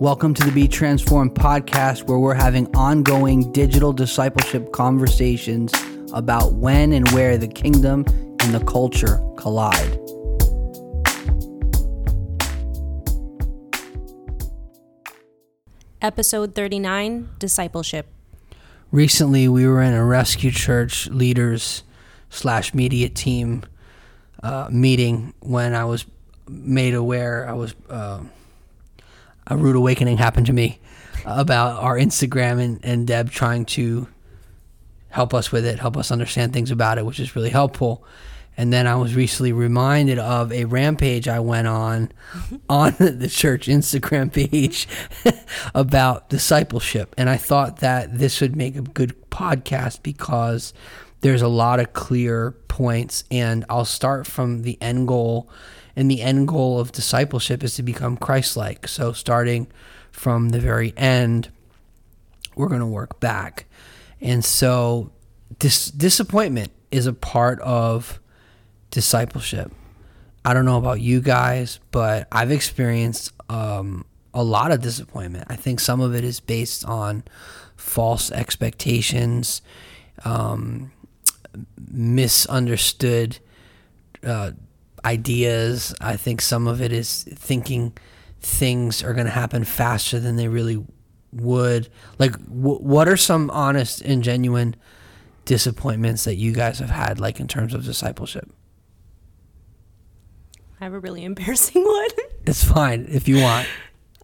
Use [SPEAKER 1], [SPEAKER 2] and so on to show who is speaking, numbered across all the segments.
[SPEAKER 1] Welcome to the Be Transformed podcast, where we're having ongoing digital discipleship conversations about when and where the kingdom and the culture collide.
[SPEAKER 2] Episode 39 Discipleship.
[SPEAKER 1] Recently, we were in a rescue church leaders slash media team uh, meeting when I was made aware I was uh, a rude awakening happened to me about our Instagram and, and Deb trying to help us with it, help us understand things about it, which is really helpful. And then I was recently reminded of a rampage I went on on the church Instagram page about discipleship. And I thought that this would make a good podcast because there's a lot of clear points. And I'll start from the end goal. And the end goal of discipleship is to become Christ like. So, starting from the very end, we're going to work back. And so, this disappointment is a part of discipleship. I don't know about you guys, but I've experienced um, a lot of disappointment. I think some of it is based on false expectations, um, misunderstood uh, ideas. I think some of it is thinking things are going to happen faster than they really would. Like, w- what are some honest and genuine disappointments that you guys have had, like in terms of discipleship?
[SPEAKER 2] I have a really embarrassing one.
[SPEAKER 1] It's fine if you want.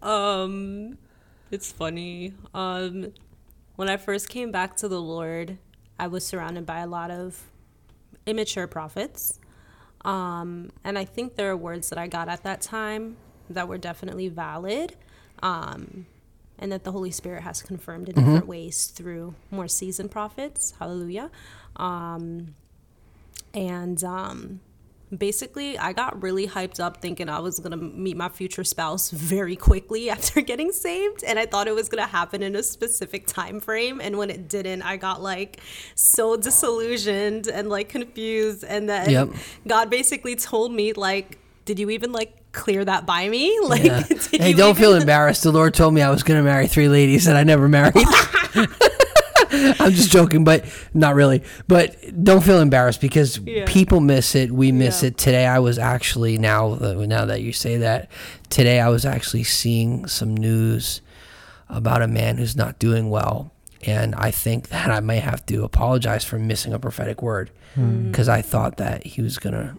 [SPEAKER 2] um, it's funny. Um, when I first came back to the Lord, I was surrounded by a lot of immature prophets. Um, and I think there are words that I got at that time that were definitely valid. Um, and that the Holy Spirit has confirmed in mm-hmm. different ways through more seasoned prophets. Hallelujah. Um, and um, basically i got really hyped up thinking i was going to meet my future spouse very quickly after getting saved and i thought it was going to happen in a specific time frame and when it didn't i got like so disillusioned and like confused and then yep. god basically told me like did you even like clear that by me like
[SPEAKER 1] yeah. hey don't even- feel embarrassed the lord told me i was going to marry three ladies that i never married I'm just joking, but not really. But don't feel embarrassed because yeah. people miss it. We miss yeah. it. Today, I was actually now now that you say that, today I was actually seeing some news about a man who's not doing well, and I think that I may have to apologize for missing a prophetic word because hmm. mm. I thought that he was gonna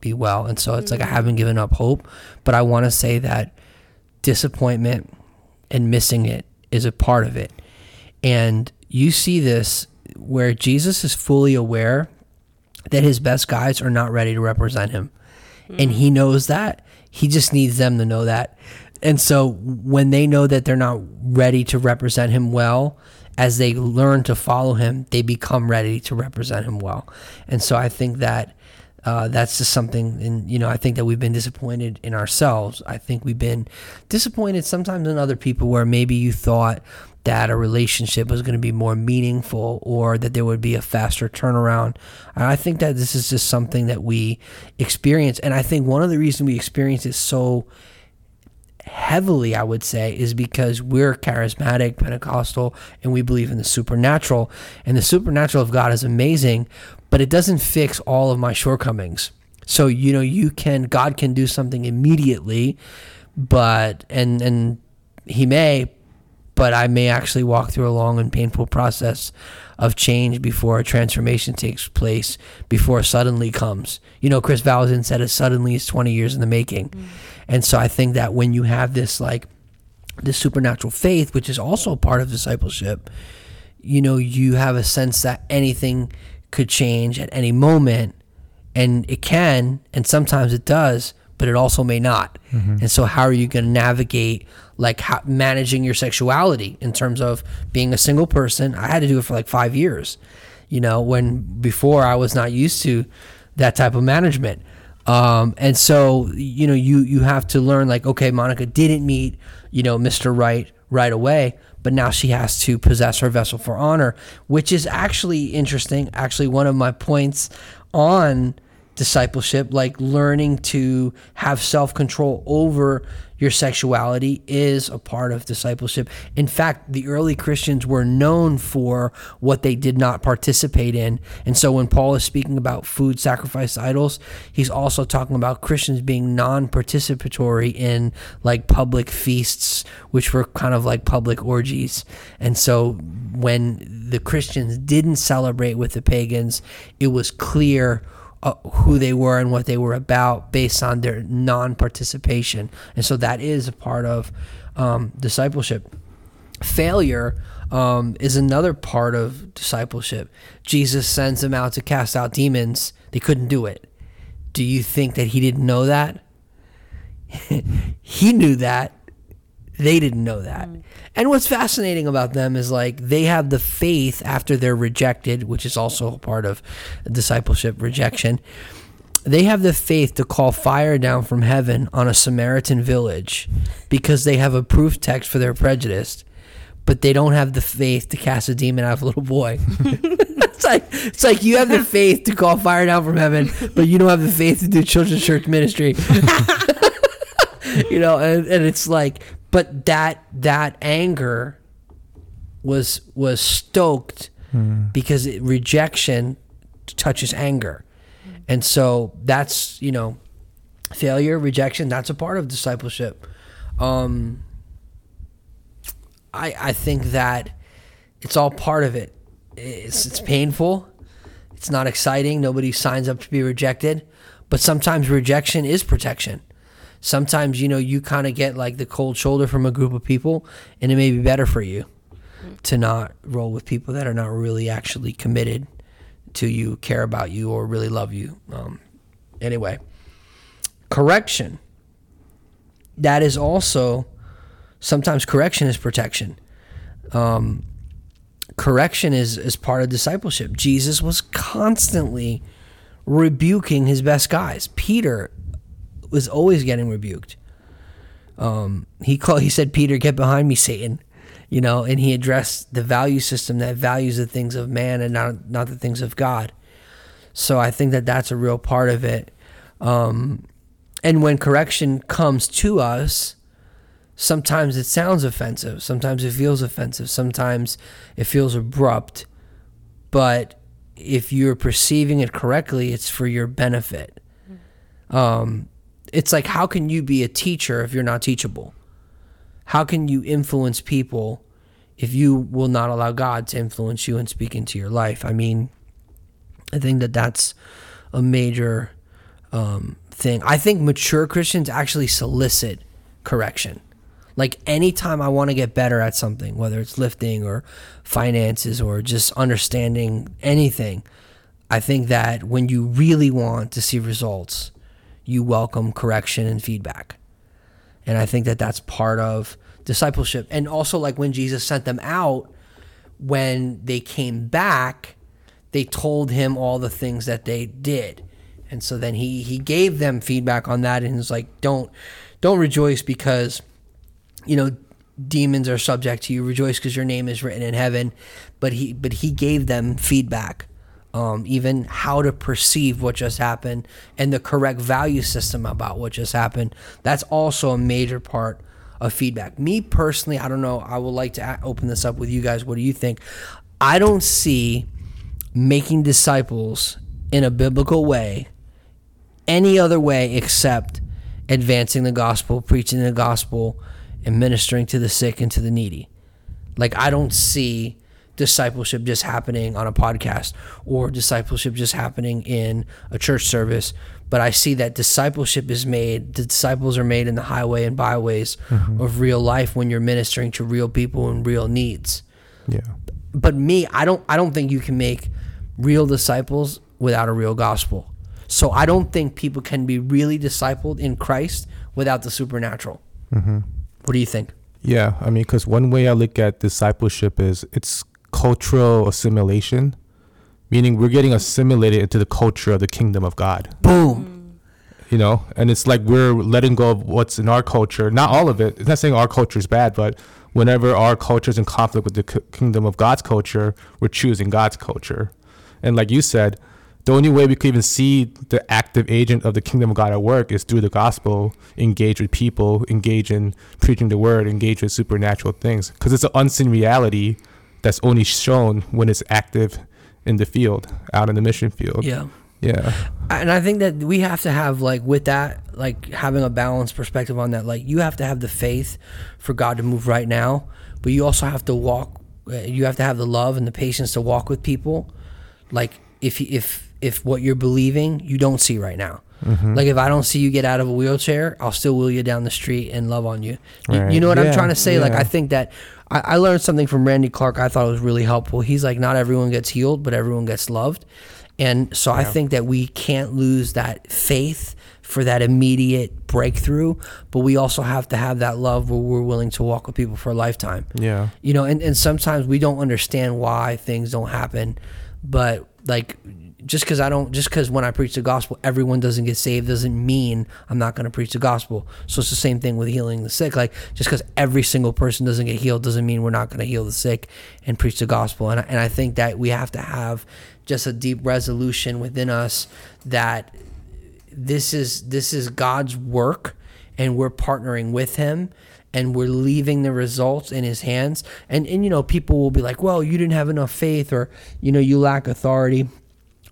[SPEAKER 1] be well, and so it's mm. like I hmm. haven't given up hope, but I want to say that disappointment and missing it is a part of it, and you see this where Jesus is fully aware that his best guys are not ready to represent him. Mm. And he knows that. He just needs them to know that. And so when they know that they're not ready to represent him well, as they learn to follow him, they become ready to represent him well. And so I think that uh, that's just something, and you know, I think that we've been disappointed in ourselves. I think we've been disappointed sometimes in other people where maybe you thought that a relationship was going to be more meaningful or that there would be a faster turnaround. I think that this is just something that we experience. And I think one of the reasons we experience it so heavily, I would say, is because we're charismatic, Pentecostal, and we believe in the supernatural. And the supernatural of God is amazing, but it doesn't fix all of my shortcomings. So, you know, you can, God can do something immediately, but, and, and, he may, but I may actually walk through a long and painful process of change before a transformation takes place, before suddenly comes. You know, Kris Vallotton said it suddenly is 20 years in the making. Mm. And so I think that when you have this, like, this supernatural faith, which is also part of discipleship, you know, you have a sense that anything could change at any moment. And it can, and sometimes it does, but it also may not. Mm-hmm. And so, how are you going to navigate like how, managing your sexuality in terms of being a single person? I had to do it for like five years, you know, when before I was not used to that type of management. Um, and so, you know, you you have to learn like, okay, Monica didn't meet, you know, Mr. Right right away, but now she has to possess her vessel for honor, which is actually interesting. Actually, one of my points on discipleship, like learning to have self control over your sexuality is a part of discipleship. In fact, the early Christians were known for what they did not participate in. And so when Paul is speaking about food sacrificed idols, he's also talking about Christians being non participatory in like public feasts, which were kind of like public orgies. And so when the Christians didn't celebrate with the pagans, it was clear uh, who they were and what they were about based on their non-participation. And so that is a part of um, discipleship. Failure um, is another part of discipleship. Jesus sends them out to cast out demons. They couldn't do it. Do you think that he didn't know that? He knew that they didn't know that. Mm. And what's fascinating about them is like they have the faith after they're rejected, which is also a part of discipleship rejection. They have the faith to call fire down from heaven on a Samaritan village because they have a proof text for their prejudice, but they don't have the faith to cast a demon out of a little boy. it's like it's like you have the faith to call fire down from heaven, but you don't have the faith to do children's church ministry. you know, and, and it's like but that that anger was was stoked mm. because it, rejection touches anger. And so that's you know failure rejection that's a part of discipleship. Um i i think that it's all part of it. It's it's painful. It's not exciting. Nobody signs up to be rejected. But sometimes rejection is protection sometimes you know you kind of get like the cold shoulder from a group of people and it may be better for you to not roll with people that are not really actually committed to you care about you or really love you. Um, anyway correction. That is also sometimes correction is protection. Um, correction is is part of discipleship. Jesus was constantly rebuking his best guys. Peter was always getting rebuked. Um, he called. He said, "Peter, get behind me, Satan." You know, and he addressed the value system that values the things of man and not not the things of God. So I think that that's a real part of it. Um, and when correction comes to us, sometimes it sounds offensive. Sometimes it feels offensive. Sometimes it feels abrupt. But if you're perceiving it correctly, it's for your benefit. Um, it's like how can you be a teacher if you're not teachable? How can you influence people if you will not allow God to influence you and speak into your life? I mean, I think that that's a major um, thing. I think mature Christians actually solicit correction. Like anytime I want to get better at something, whether it's lifting or finances or just understanding anything, I think that when you really want to see results, you welcome correction and feedback. And I think that that's part of discipleship. And also, like when Jesus sent them out, when they came back, they told him all the things that they did. And so then he he gave them feedback on that and was like, don't don't rejoice because you know demons are subject to you. Rejoice because your name is written in heaven. But he but he gave them feedback um, even how to perceive what just happened and the correct value system about what just happened. That's also a major part of feedback. Me personally, I don't know. I would like to open this up with you guys. What do you think? I don't see making disciples in a biblical way any other way except advancing the gospel, preaching the gospel, and ministering to the sick and to the needy. Like, I don't see discipleship just happening on a podcast or discipleship just happening in a church service but i see that discipleship is made the disciples are made in the highway and byways mm-hmm. of real life when you're ministering to real people and real needs.
[SPEAKER 3] Yeah.
[SPEAKER 1] But me i don't i don't think you can make real disciples without a real gospel. So i don't think people can be really discipled in christ without the supernatural. Mm-hmm. what do you think?
[SPEAKER 3] Yeah i mean because one way i look at discipleship is it's cultural assimilation, meaning we're getting assimilated into the culture of the kingdom of God.
[SPEAKER 1] Boom. Mm.
[SPEAKER 3] You know, and it's like we're letting go of what's in our culture. Not all of it. It's not saying our culture is bad, but whenever our culture is in conflict with the kingdom of God's culture, we're choosing God's culture. And like you said, the only way we could even see the active agent of the kingdom of God at work is through the gospel, engage with people, engage in preaching the word, engage with supernatural things. Because it's an unseen reality that's only shown when it's active in the field, out in the mission field.
[SPEAKER 1] Yeah.
[SPEAKER 3] Yeah.
[SPEAKER 1] And I think that we have to have like with that, like having a balanced perspective on that. Like you have to have the faith for God to move right now, but you also have to walk. uh, You have to have the love and the patience to walk with people. Like if if if what you're believing you don't see right now. Like if I don't see you get out of a wheelchair, I'll still wheel you down the street and love on you. You,
[SPEAKER 3] Right.
[SPEAKER 1] you know what I'm trying to say? Like. I think that I, I learned something from Randy Clark. I thought it was really helpful. He's like, not everyone gets healed, but everyone gets loved. And so I think that we can't lose that faith for that immediate breakthrough, but we also have to have that love where we're willing to walk with people for a lifetime.
[SPEAKER 3] Yeah.
[SPEAKER 1] You know, and, and sometimes we don't understand why things don't happen, but like just because I don't, just because when I preach the gospel, everyone doesn't get saved doesn't mean I'm not going to preach the gospel. So it's the same thing with healing the sick. Like just because every single person doesn't get healed doesn't mean we're not going to heal the sick and preach the gospel. And I, and I think that we have to have just a deep resolution within us that this is this is God's work and we're partnering with him and we're leaving the results in his hands and and you know people will be like well you didn't have enough faith or you know you lack authority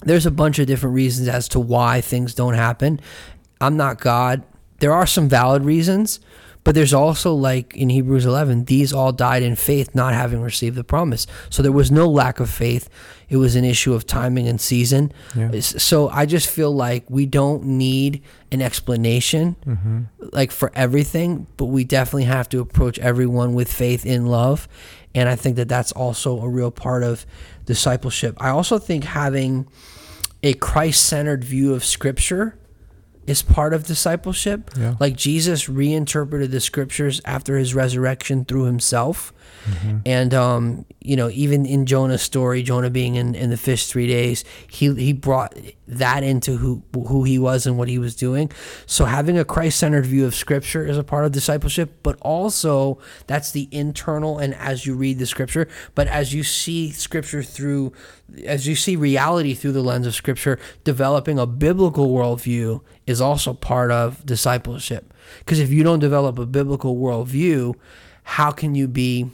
[SPEAKER 1] there's a bunch of different reasons as to why things don't happen. I'm not god. There are some valid reasons but there's also like in hebrews 11 these all died in faith not having received the promise. So there was no lack of faith. It was an issue of timing and season.
[SPEAKER 3] Yeah.
[SPEAKER 1] So i just feel like we don't need an explanation mm-hmm. like for everything but we definitely have to approach everyone with faith in love and i think that that's also a real part of discipleship. I also think having a christ-centered view of scripture is part of discipleship.
[SPEAKER 3] Yeah.
[SPEAKER 1] like jesus reinterpreted the scriptures after his resurrection through himself and um, you know, even in Jonah's story, Jonah being in, in the fish three days, he he brought that into who who he was and what he was doing. So having a Christ centered view of Scripture is a part of discipleship, but also that's the internal and as you read the Scripture, but as you see Scripture through, as you see reality through the lens of Scripture, developing a biblical worldview is also part of discipleship. Because if you don't develop a biblical worldview, how can you be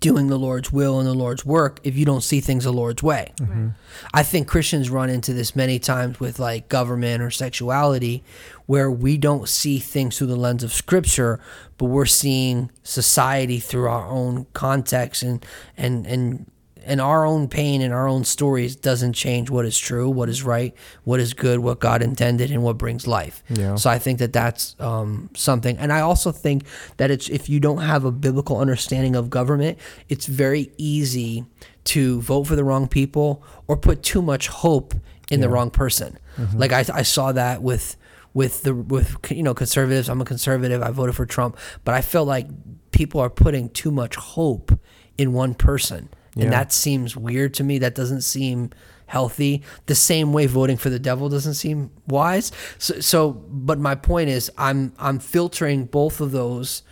[SPEAKER 1] doing the Lord's will and the Lord's work if you don't see things the Lord's way. Mm-hmm. I think Christians run into this many times with like government or sexuality where we don't see things through the lens of scripture, but we're seeing society through our own context and and and and our own pain and our own stories doesn't change what is true, what is right, what is good, what God intended, and what brings life.
[SPEAKER 3] Yeah.
[SPEAKER 1] So I think that that's um, something, and I also think that it's if you don't have a biblical understanding of government, it's very easy to vote for the wrong people or put too much hope in the wrong person. Like I, I saw that with with the with you know conservatives. I'm a conservative. I voted for Trump, but I feel like people are putting too much hope in one person,
[SPEAKER 3] Yeah.
[SPEAKER 1] and that seems weird to me. That doesn't seem healthy. The same way voting for the devil doesn't seem wise. So, so but my point is, I'm I'm filtering both of those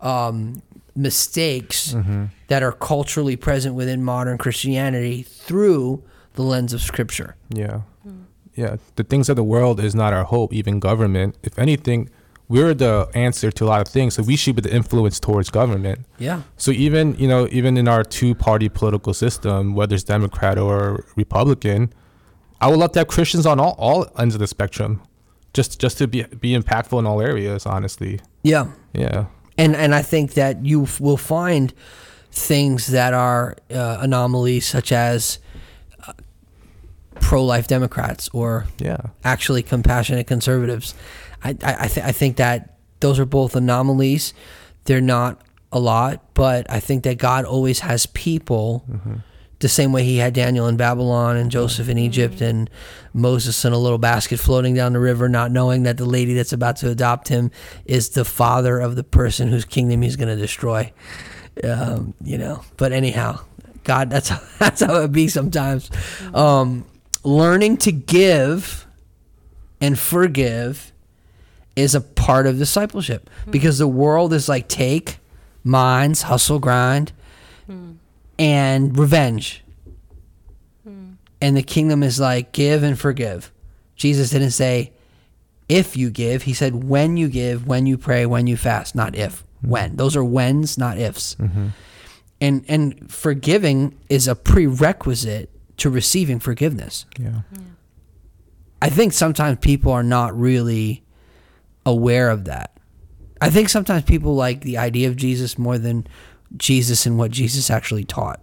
[SPEAKER 1] um, mistakes that are culturally present within modern Christianity through the lens of Scripture.
[SPEAKER 3] Yeah. Yeah. The things of the world is not our hope, even government. If anything, we're the answer to a lot of things. So we should be the influence towards government.
[SPEAKER 1] Yeah.
[SPEAKER 3] So even, you know, even in our two party political system, whether it's Democrat or Republican, I would love to have Christians on all, all ends of the spectrum. Just just to be be impactful in all areas, honestly.
[SPEAKER 1] Yeah.
[SPEAKER 3] Yeah.
[SPEAKER 1] and and I think that you f- will find things that are uh, anomalies, such as uh, pro-life Democrats or
[SPEAKER 3] Yeah.
[SPEAKER 1] actually compassionate conservatives. I I, th- I think that those are both anomalies. They're not a lot, but I think that God always has people. The same way he had Daniel in Babylon and Joseph in Egypt and Moses in a little basket floating down the river, not knowing that the lady that's about to adopt him is the father of the person whose kingdom he's going to destroy. Um, you know, but anyhow, God, that's how, that's how it be sometimes. Um, learning to give and forgive is a part of discipleship hmm. because the world is like take, mines, hustle, grind, hmm. and revenge. Hmm. And the kingdom is like give and forgive. Jesus didn't say if you give, he said when you give, when you pray, when you fast, not if. When. Those are whens, not ifs. Mm-hmm. And and forgiving is a prerequisite to receiving forgiveness.
[SPEAKER 3] Yeah.
[SPEAKER 1] I think sometimes people are not really aware of that. I think sometimes people like the idea of Jesus more than Jesus and what Jesus actually taught.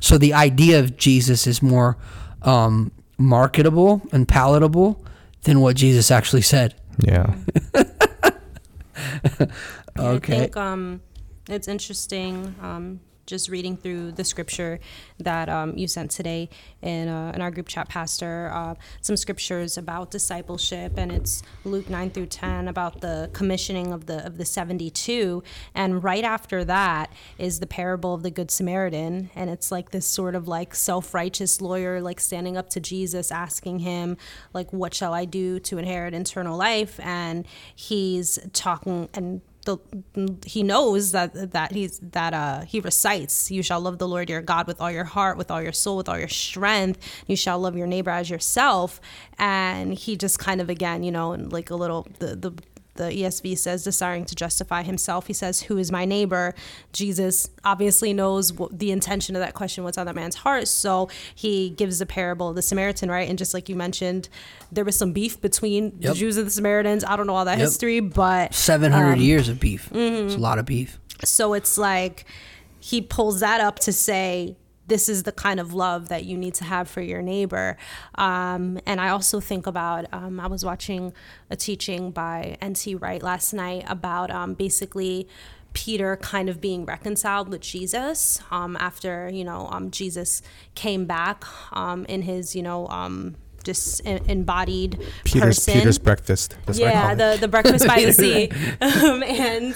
[SPEAKER 1] So the idea of Jesus is more um, marketable and palatable than what Jesus actually said.
[SPEAKER 3] Yeah.
[SPEAKER 2] Yeah,
[SPEAKER 1] Okay.
[SPEAKER 2] I think um, it's interesting um, just reading through the scripture that um, you sent today in, uh, in our group chat, Pastor. Uh, some scriptures about discipleship, and it's Luke nine through ten about the commissioning of the of the seventy two, and right after that is the parable of the Good Samaritan, and it's like this sort of like self righteous lawyer like standing up to Jesus, asking him like, "What shall I do to inherit eternal life?" And he's talking and the, he knows that that he's that uh he recites you shall love the lord your god with all your heart with all your soul with all your strength. You shall love your neighbor as yourself. And he just kind of again you know and like a little the the the ESV says, desiring to justify himself. He says, Who is my neighbor? Jesus obviously knows what the intention of that question, what's on that man's heart. So he gives the parable of the Samaritan, right? And just like you mentioned, there was some beef between
[SPEAKER 1] Yep.
[SPEAKER 2] the Jews and the Samaritans. I don't know all that
[SPEAKER 1] Yep.
[SPEAKER 2] history, but
[SPEAKER 1] 700
[SPEAKER 2] Um,
[SPEAKER 1] years of beef.
[SPEAKER 2] mm-hmm.
[SPEAKER 1] It's a lot of beef.
[SPEAKER 2] so it's like he pulls that up to say this is the kind of love that you need to have for your neighbor. Um, and i also think about um, i was watching a teaching by nt wright last night about um, basically peter kind of being reconciled with jesus um, after you know um, jesus came back um, in his you know um, just embodied
[SPEAKER 3] Peter's
[SPEAKER 2] person.
[SPEAKER 3] Peter's breakfast. That's
[SPEAKER 2] yeah, the the breakfast by the sea, um, and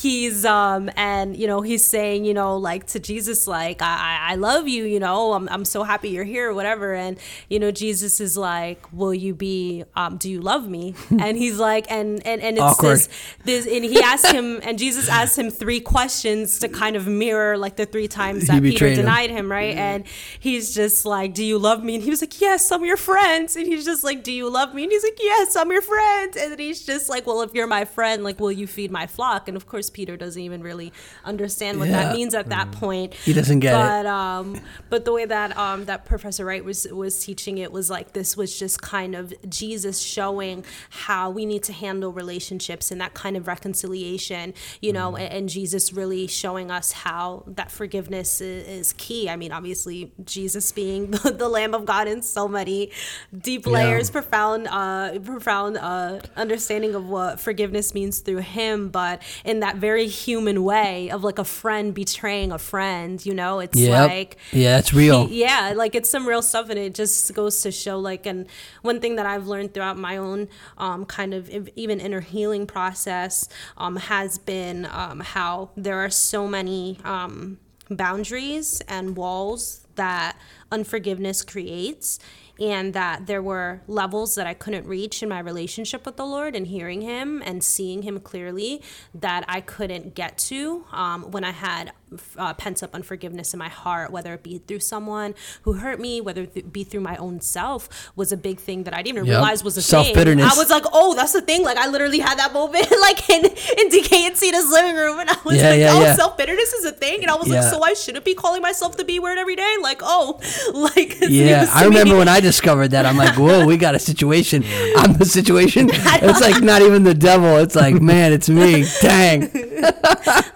[SPEAKER 2] he's um and you know he's saying you know like to Jesus like I I love you you know I'm I'm so happy you're here whatever. And you know Jesus is like will you be um do you love me? And he's like and and and it's
[SPEAKER 1] Awkward.
[SPEAKER 2] this this and he asked him and Jesus asked him three questions to kind of mirror like the three times that Peter
[SPEAKER 1] him.
[SPEAKER 2] denied him right? And he's just like do you love me? And he was like yes I'm your friend and he's just like do you love me? And he's like yes I'm your friend and then he's just like well if you're my friend like will you feed my flock? And of course Peter doesn't even really understand what
[SPEAKER 1] Yeah.
[SPEAKER 2] that means at that point.
[SPEAKER 1] He doesn't get it.
[SPEAKER 2] but um but the way that um that Professor Wright was was teaching it was like this was just kind of Jesus showing how we need to handle relationships and that kind of reconciliation you know and, and Jesus really showing us how that forgiveness is, is key. I mean obviously Jesus being the, the Lamb of God in so many deep layers profound uh profound uh understanding of what forgiveness means through him. But in that very human way of like a friend betraying a friend you know it's
[SPEAKER 1] Yep.
[SPEAKER 2] like
[SPEAKER 1] Yeah, it's real.
[SPEAKER 2] yeah like it's some real stuff and it just goes to show like and one thing that i've learned throughout my own um, kind of even inner healing process um, has been um, how there are so many um, boundaries and walls that unforgiveness creates and that there were levels that I couldn't reach in my relationship with the Lord and hearing Him and seeing Him clearly that I couldn't get to um, when I had uh, pent up unforgiveness in my heart, whether it be through someone who hurt me, whether it be through my own self, was a big thing that I didn't even
[SPEAKER 1] Yep.
[SPEAKER 2] realize was a
[SPEAKER 1] Self-bitterness.
[SPEAKER 2] I was like, oh, that's the thing. Like I literally had that moment like in, in DK and Cena's living room, and I was
[SPEAKER 1] Yeah,
[SPEAKER 2] like,
[SPEAKER 1] yeah,
[SPEAKER 2] oh,
[SPEAKER 1] yeah.
[SPEAKER 2] self bitterness is a thing, and I was like, so I shouldn't be calling myself the B word every day. Like, oh, like
[SPEAKER 1] Yeah, I remember
[SPEAKER 2] me.
[SPEAKER 1] when I discovered that. I'm like, whoa, we got a situation. I'm the situation. It's like not even the devil. It's like, man, it's me. Dang.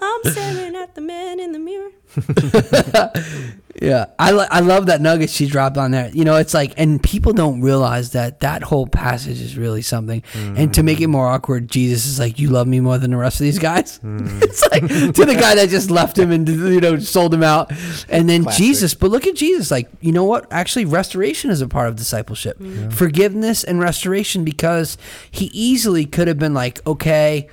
[SPEAKER 2] I'm staring at the man in the mirror.
[SPEAKER 1] Yeah, I lo- I love that nugget she dropped on there. You know, it's like, and people don't realize that that whole passage is really something. And to make it mm. more awkward, Jesus is like, "You love me more than the rest of these guys." Mm. it's like to the guy that just left him and you know sold him out, and then
[SPEAKER 3] Classic.
[SPEAKER 1] Jesus. But look at Jesus, like you know what? Actually, restoration is a part of discipleship, mm. forgiveness and restoration, because he easily could have been like, "Okay,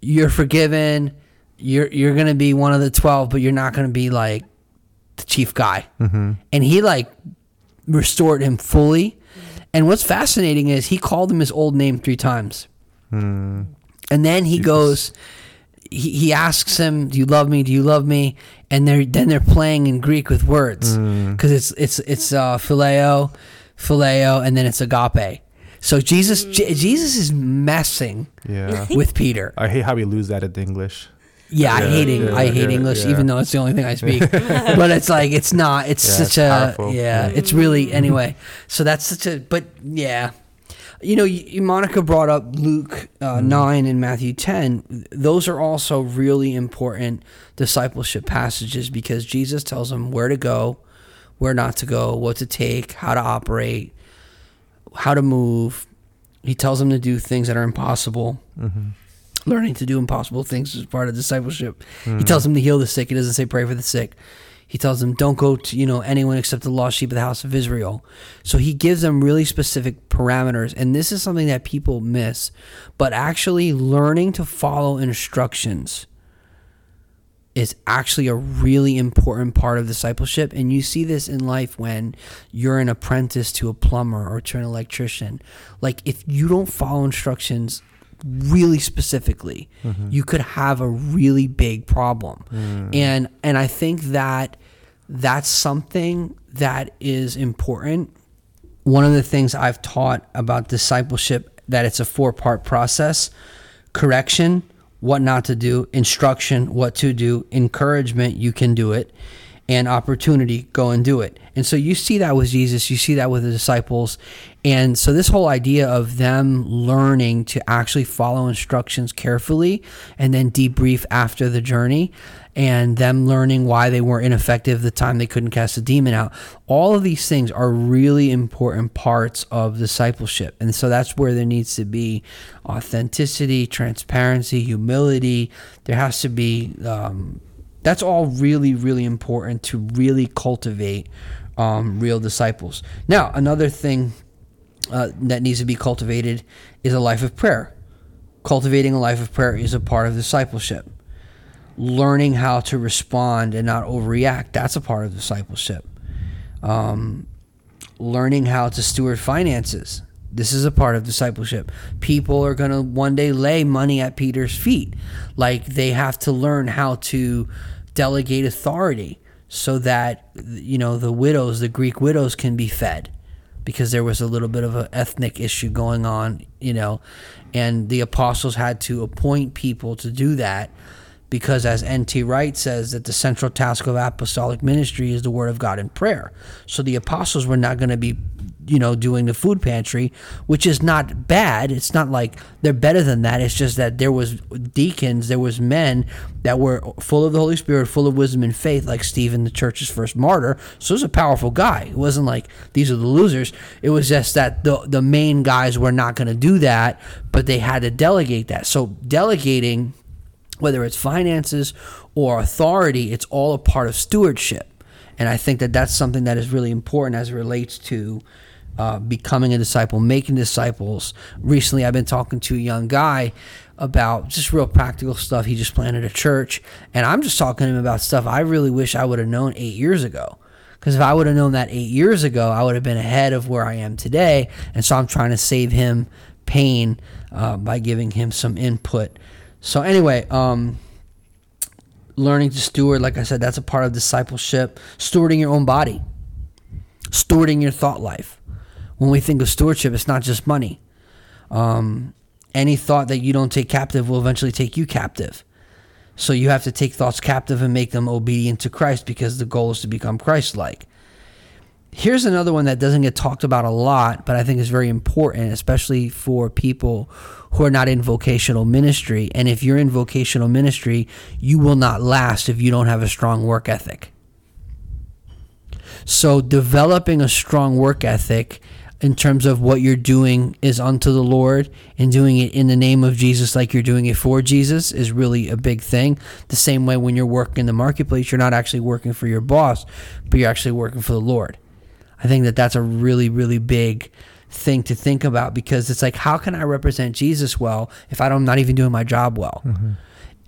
[SPEAKER 1] you're forgiven." You're you're gonna be one of the twelve, but you're not gonna be like the chief guy. Mm-hmm. And he like restored him fully. And what's fascinating is he called him his old name three times. Hmm. And then he goes, he, he asks him, "Do you love me? Do you love me?" And they're then they're playing in Greek with words hmm. because it's it's it's uh, phileo, phileo, and then it's agape. So Jesus J- Jesus is messing
[SPEAKER 3] Yeah.
[SPEAKER 1] with Peter.
[SPEAKER 3] I hate how we lose that in English.
[SPEAKER 1] Yeah, I hate Eng- I hate English, even though it's the only thing I speak. but it's like it's not. It's
[SPEAKER 3] Yeah,
[SPEAKER 1] such
[SPEAKER 3] it's
[SPEAKER 1] a
[SPEAKER 3] powerful.
[SPEAKER 1] yeah. It's really anyway. So that's such a. But yeah, you know, you, Monica brought up Luke uh,
[SPEAKER 3] Mm-hmm.
[SPEAKER 1] nine and Matthew ten. Those are also really important discipleship passages because Jesus tells them where to go, where not to go, what to take, how to operate, how to move. He tells them to do things that are impossible
[SPEAKER 3] Mm-hmm.
[SPEAKER 1] Learning to do impossible things is part of discipleship. He hmm. tells them to heal the sick. He doesn't say pray for the sick. He tells them don't go to you know anyone except the lost sheep of the house of Israel. So he gives them really specific parameters, and this is something that people miss. But actually, learning to follow instructions is actually a really important part of discipleship. And you see this in life when you're an apprentice to a plumber or to an electrician. Like, if you don't follow instructions really specifically, mm-hmm. you could have a really big problem. Mm. And and I think that that's something that is important. One of the things I've taught about discipleship that it's a four-part process: correction, what not to do, instruction, what to do, encouragement, you can do it, and opportunity, go and do it. And so you see that with Jesus, you see that with the disciples. And so this whole idea of them learning to actually follow instructions carefully and then debrief after the journey and them learning why they weren't ineffective the time they couldn't cast a demon out. All of these things are really important parts of discipleship. And so that's where there needs to be authenticity, transparency, humility. There has to be, um, that's all really, really important to really cultivate um, real disciples. Now, another thing uh, that needs to be cultivated is a life of prayer. Cultivating a life of prayer is a part of discipleship. Learning how to respond and not overreact that's a part of discipleship. Um, learning how to steward finances this is a part of discipleship. People are going to one day lay money at peter's feet. Like they have to learn how to delegate authority so that you know the widows the greek widows can be fed because there was a little bit of an ethnic issue going on you know and the apostles had to appoint people to do that because as N.T. Wright says that the central task of apostolic ministry is the word of God and prayer. So the apostles were not going to be you know doing the food pantry, which is not bad. It's not like they're better than that. It's just that there was deacons, there was men that were full of the Holy Spirit, full of wisdom and faith like Stephen, the church's first martyr. So he was a powerful guy. It wasn't like these are the losers. It was just that the the main guys were not going to do that, but they had to delegate that. So delegating whether it's finances or authority, it's all a part of stewardship. And I think that that's something that is really important as it relates to uh, becoming a disciple, making disciples. Recently, I've been talking to a young guy about just real practical stuff. He just planted a church, and I'm just talking to him about stuff I really wish I would have known eight years ago. Because if I would have known that eight years ago, I would have been ahead of where I am today. And so I'm trying to save him pain uh, by giving him some input. So anyway, um, learning to steward, like I said, that's a part of discipleship. Stewarding your own body, stewarding your thought life. When we think of stewardship, it's not just money. Um, any thought that you don't take captive will eventually take you captive. So you have to take thoughts captive and make them obedient to Christ because the goal is to become Christ-like. Here's another one that doesn't get talked about a lot, but I think is very important, especially for people who are not in vocational ministry. And if you're in vocational ministry, you will not last if you don't have a strong work ethic. So, developing a strong work ethic in terms of what you're doing is unto the Lord and doing it in the name of Jesus, like you're doing it for Jesus, is really a big thing. The same way when you're working in the marketplace, you're not actually working for your boss, but you're actually working for the Lord. I think that that's a really, really big thing to think about because it's like, how can I represent Jesus well if I'm not even doing my job well? Mm-hmm.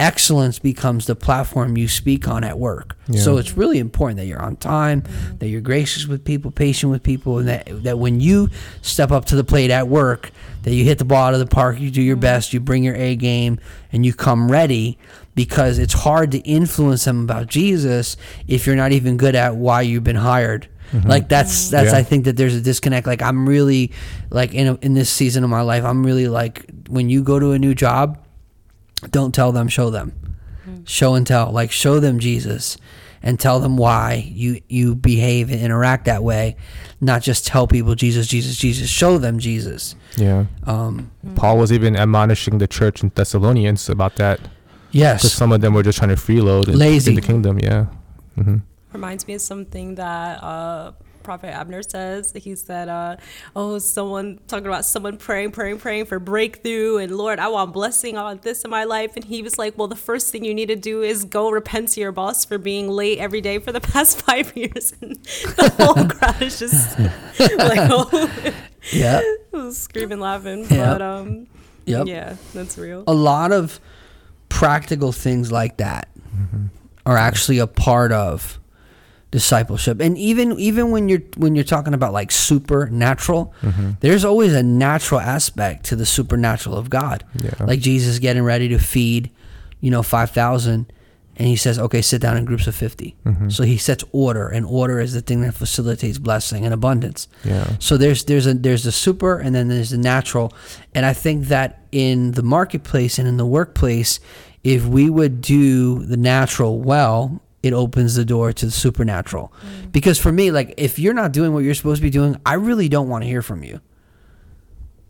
[SPEAKER 1] Excellence becomes the platform you speak on at work.
[SPEAKER 3] Yeah.
[SPEAKER 1] So it's really important that you're on time, that you're gracious with people, patient with people, and that, that when you step up to the plate at work, that you hit the ball out of the park, you do your best, you bring your A game, and you come ready because it's hard to influence them about Jesus if you're not even good at why you've been hired. Mm-hmm. Like that's that's
[SPEAKER 3] Yeah.
[SPEAKER 1] I think that there's a disconnect. Like I'm really like in a, in this season of my life, I'm really like when you go to a new job, don't tell them, show them. Show and tell. Like show them Jesus and tell them why you you behave and interact that way, not just tell people Jesus, Jesus, Jesus. Show them Jesus.
[SPEAKER 3] Yeah.
[SPEAKER 1] Um
[SPEAKER 3] Paul was even admonishing the church in Thessalonians about that Yes. because
[SPEAKER 1] yes.
[SPEAKER 3] some of them were just trying to freeload in,
[SPEAKER 1] Lazy.
[SPEAKER 3] in the kingdom. Yeah. Mm-hmm.
[SPEAKER 2] reminds me of something that uh, Prophet Abner says. He said, uh, "Oh, someone talking about someone praying, praying, praying for breakthrough, and Lord, I want blessing on this in my life." And he was like, "Well, the first thing you need to do is go repent to your boss for being late every day for the past five years." And the whole crowd is just like, oh,
[SPEAKER 1] Yeah.
[SPEAKER 2] screaming, laughing.
[SPEAKER 1] Yeah.
[SPEAKER 2] But um,
[SPEAKER 1] Yep.
[SPEAKER 2] yeah, that's real.
[SPEAKER 1] a lot of practical things like that are actually a part of discipleship. And even even when you're when you're talking about like supernatural mm-hmm. there's always a natural aspect to the supernatural of god.
[SPEAKER 3] Yeah.
[SPEAKER 1] like jesus getting ready to feed you know 5000 and he says okay sit down in groups of 50 mm-hmm. so he sets order and order is the thing that facilitates blessing and abundance.
[SPEAKER 3] Yeah.
[SPEAKER 1] so there's there's a there's the super and then there's the natural, and I think that in the marketplace and in the workplace, if we would do the natural well, it opens the door to the supernatural. Mm. Because for me, like if you're not doing what you're supposed to be doing, I really don't want to hear from you.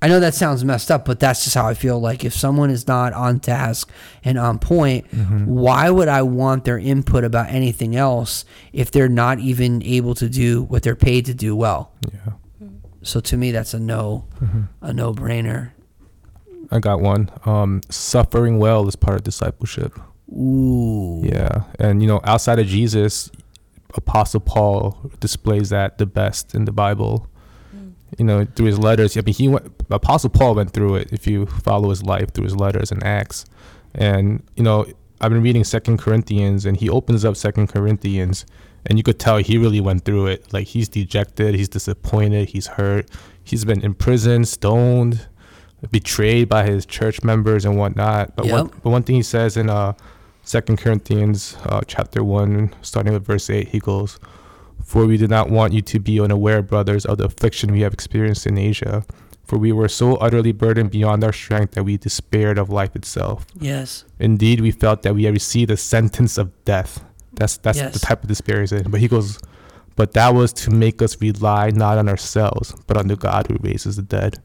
[SPEAKER 1] I know that sounds messed up, but that's just how I feel. Like if someone is not on task and on point, mm-hmm. why would I want their input about anything else if they're not even able to do what they're paid to do well?
[SPEAKER 3] Yeah.
[SPEAKER 1] So to me, that's a no, mm-hmm. a no brainer.
[SPEAKER 3] I got one. Um, suffering well is part of discipleship.
[SPEAKER 1] Ooh,
[SPEAKER 3] Yeah, and you know, outside of Jesus, Apostle Paul displays that the best in the Bible. You know, through his letters. I mean, he went. Apostle Paul went through it. If you follow his life through his letters and Acts, and you know, I've been reading Second Corinthians, and he opens up Second Corinthians, and you could tell he really went through it. Like he's dejected, he's disappointed, he's hurt, he's been imprisoned, stoned, betrayed by his church members and whatnot. But one, but one thing he says in uh Second Corinthians uh, chapter one, starting with verse eight, he goes, "For we did not want you to be unaware, brothers, of the affliction we have experienced in Asia, for we were so utterly burdened beyond our strength that we despaired of life itself.
[SPEAKER 1] yes,
[SPEAKER 3] Indeed, we felt that we had received a sentence of death. That's that's
[SPEAKER 1] Yes.
[SPEAKER 3] the type of despair he's in. But he goes, but that was to make us rely not on ourselves, but on the God who raises the dead.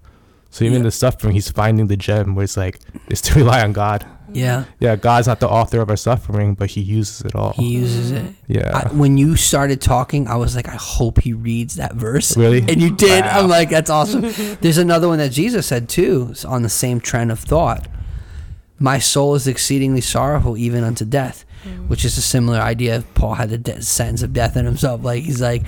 [SPEAKER 3] So even
[SPEAKER 1] Yeah.
[SPEAKER 3] in the suffering, he's finding the gem where it's like it's to rely on God.
[SPEAKER 1] Yeah,
[SPEAKER 3] Yeah, God's not the author of our suffering, but He uses it all.
[SPEAKER 1] he uses it.
[SPEAKER 3] yeah,
[SPEAKER 1] I, when you started talking, I was like, I hope he reads that verse.
[SPEAKER 3] Really?
[SPEAKER 1] And you did.
[SPEAKER 3] Wow.
[SPEAKER 1] I'm like, that's awesome. There's another one that Jesus said too, on the same trend of thought. My soul is exceedingly sorrowful, even unto death, mm. which is a similar idea. Paul had the de- sentence of death in himself. Like he's like,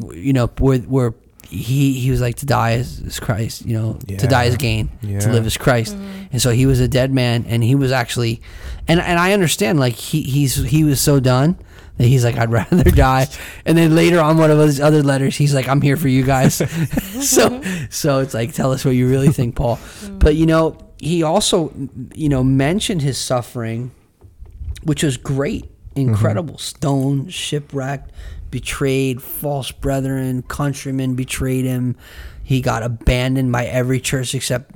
[SPEAKER 1] w- you know, we're, we're he he was like to die is, is Christ. You know, to die
[SPEAKER 3] Yeah.
[SPEAKER 1] is gain. To live is Christ. Mm-hmm. And so he was a dead man, and he was actually, and and I understand. Like he he's he was so done that he's like, I'd rather die. And then later on, one of his other letters, he's like, I'm here for you guys. so so it's like, tell us what you really think, Paul. Mm. But you know, he also you know mentioned his suffering, which was great, mm-hmm. incredible. Stoned, shipwrecked, betrayed, false brethren, countrymen betrayed him. He got abandoned by every church except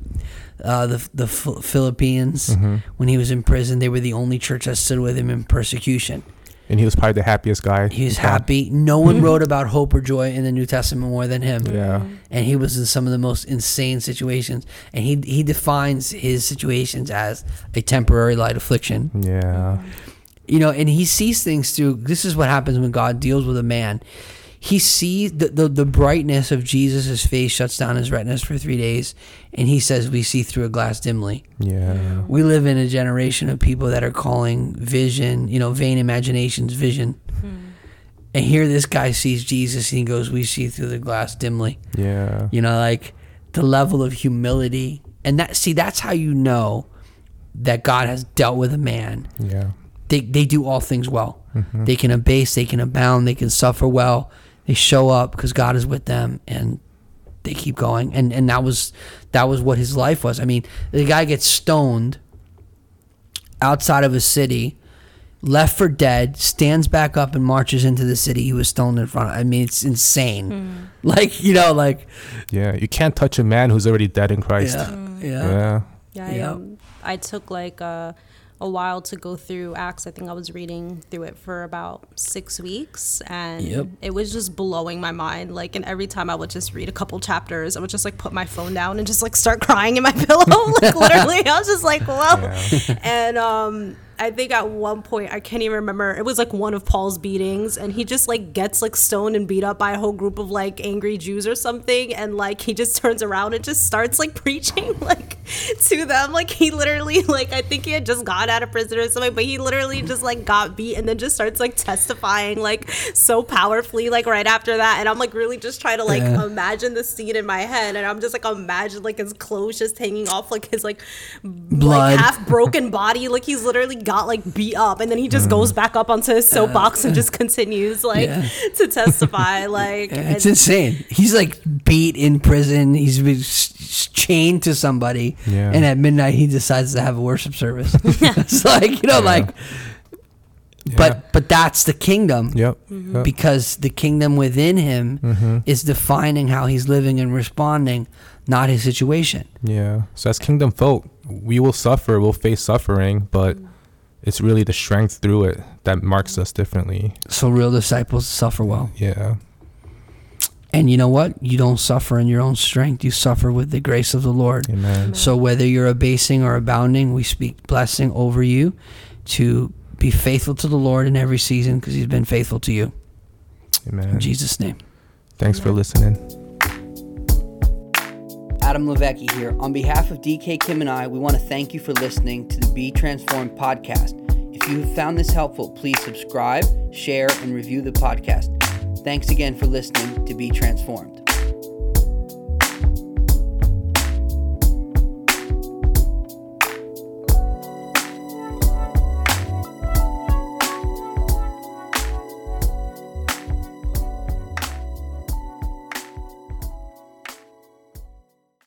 [SPEAKER 1] uh, the the Ph- Philippians. When he was in prison, they were the only church that stood with him in persecution.
[SPEAKER 3] and He was probably the happiest guy.
[SPEAKER 1] He was happy. No one wrote about hope or joy in the New Testament more than him.
[SPEAKER 3] Yeah,
[SPEAKER 1] And he was in some of the most insane situations. And he he defines his situations as a temporary light affliction.
[SPEAKER 3] yeah,
[SPEAKER 1] You know, and he sees things through. This is what happens when God deals with a man. He sees the, the, the brightness of Jesus' face shuts down his retinas for three days, and he says, We see through a glass dimly.
[SPEAKER 3] yeah,
[SPEAKER 1] We live in a generation of people that are calling vision, you know, vain imaginations vision. Hmm. And here this guy sees Jesus and he goes, We see through the glass dimly.
[SPEAKER 3] yeah,
[SPEAKER 1] You know, like the level of humility. And that see, that's how you know that God has dealt with a man.
[SPEAKER 3] yeah.
[SPEAKER 1] They they do all things well.
[SPEAKER 3] Mm-hmm.
[SPEAKER 1] They can abase, they can abound, they can suffer well. They show up because God is with them and they keep going. And and that was that was what his life was. I mean, the guy gets stoned outside of a city, left for dead, stands back up and marches into the city he was stoned in front of. I mean, it's insane. Like, you know, like,
[SPEAKER 3] Yeah, you can't touch a man who's already dead in Christ.
[SPEAKER 1] yeah,
[SPEAKER 2] Mm.
[SPEAKER 1] yeah.
[SPEAKER 3] Yeah.
[SPEAKER 2] Yeah, I, um, I took like a, a while to go through Acts. I think I was reading through it for about six weeks, and
[SPEAKER 1] Yep.
[SPEAKER 2] it was just blowing my mind. Like, and every time I would just read a couple chapters, I would just like put my phone down and just like start crying in my pillow. like literally, I was just like, whoa.
[SPEAKER 3] Yeah.
[SPEAKER 2] And um, I think at one point I can't even remember. It was like one of Paul's beatings, and he just like gets like stoned and beat up by a whole group of like angry Jews or something, and like he just turns around and just starts like preaching like to them. Like he literally like I think he had just got out of prison or something, but he literally just like got beat and then just starts like testifying like so powerfully like right after that. And I'm like really just trying to like
[SPEAKER 1] Yeah.
[SPEAKER 2] imagine the scene in my head, and I'm just like imagine like his clothes just hanging off like his like
[SPEAKER 1] Blood.
[SPEAKER 2] like half broken body. Like he's literally got like beat up, and then he just mm. goes back up onto his soapbox and uh, just continues like
[SPEAKER 1] Yeah.
[SPEAKER 2] to testify. Like
[SPEAKER 1] It's
[SPEAKER 2] and-
[SPEAKER 1] insane. He's like beat in prison. He's been s- s- chained to somebody,
[SPEAKER 3] Yeah.
[SPEAKER 1] and at midnight he decides to have a worship service. it's like you know, like,
[SPEAKER 3] Yeah.
[SPEAKER 1] but but that's the kingdom.
[SPEAKER 3] Yep.
[SPEAKER 2] Mm-hmm.
[SPEAKER 1] because the kingdom within him
[SPEAKER 3] Mm-hmm.
[SPEAKER 1] is defining how he's living and responding, not his situation.
[SPEAKER 3] Yeah. So as kingdom folk, we will suffer, we'll face suffering, but it's really the strength through it that marks us differently.
[SPEAKER 1] So real disciples suffer well.
[SPEAKER 3] Yeah.
[SPEAKER 1] And you know what? You don't suffer in your own strength. You suffer with the grace of the Lord.
[SPEAKER 3] Amen.
[SPEAKER 1] So whether you're abasing or abounding, we speak blessing over you to be faithful to the Lord in every season because he's been faithful to you.
[SPEAKER 3] Amen.
[SPEAKER 1] In Jesus' name.
[SPEAKER 3] Thanks for listening.
[SPEAKER 1] Adam Levecki here. On behalf of DK Kim and I, we want to thank you for listening to the Be Transformed podcast. If you have found this helpful, please subscribe, share, and review the podcast. Thanks again for listening to Be Transformed.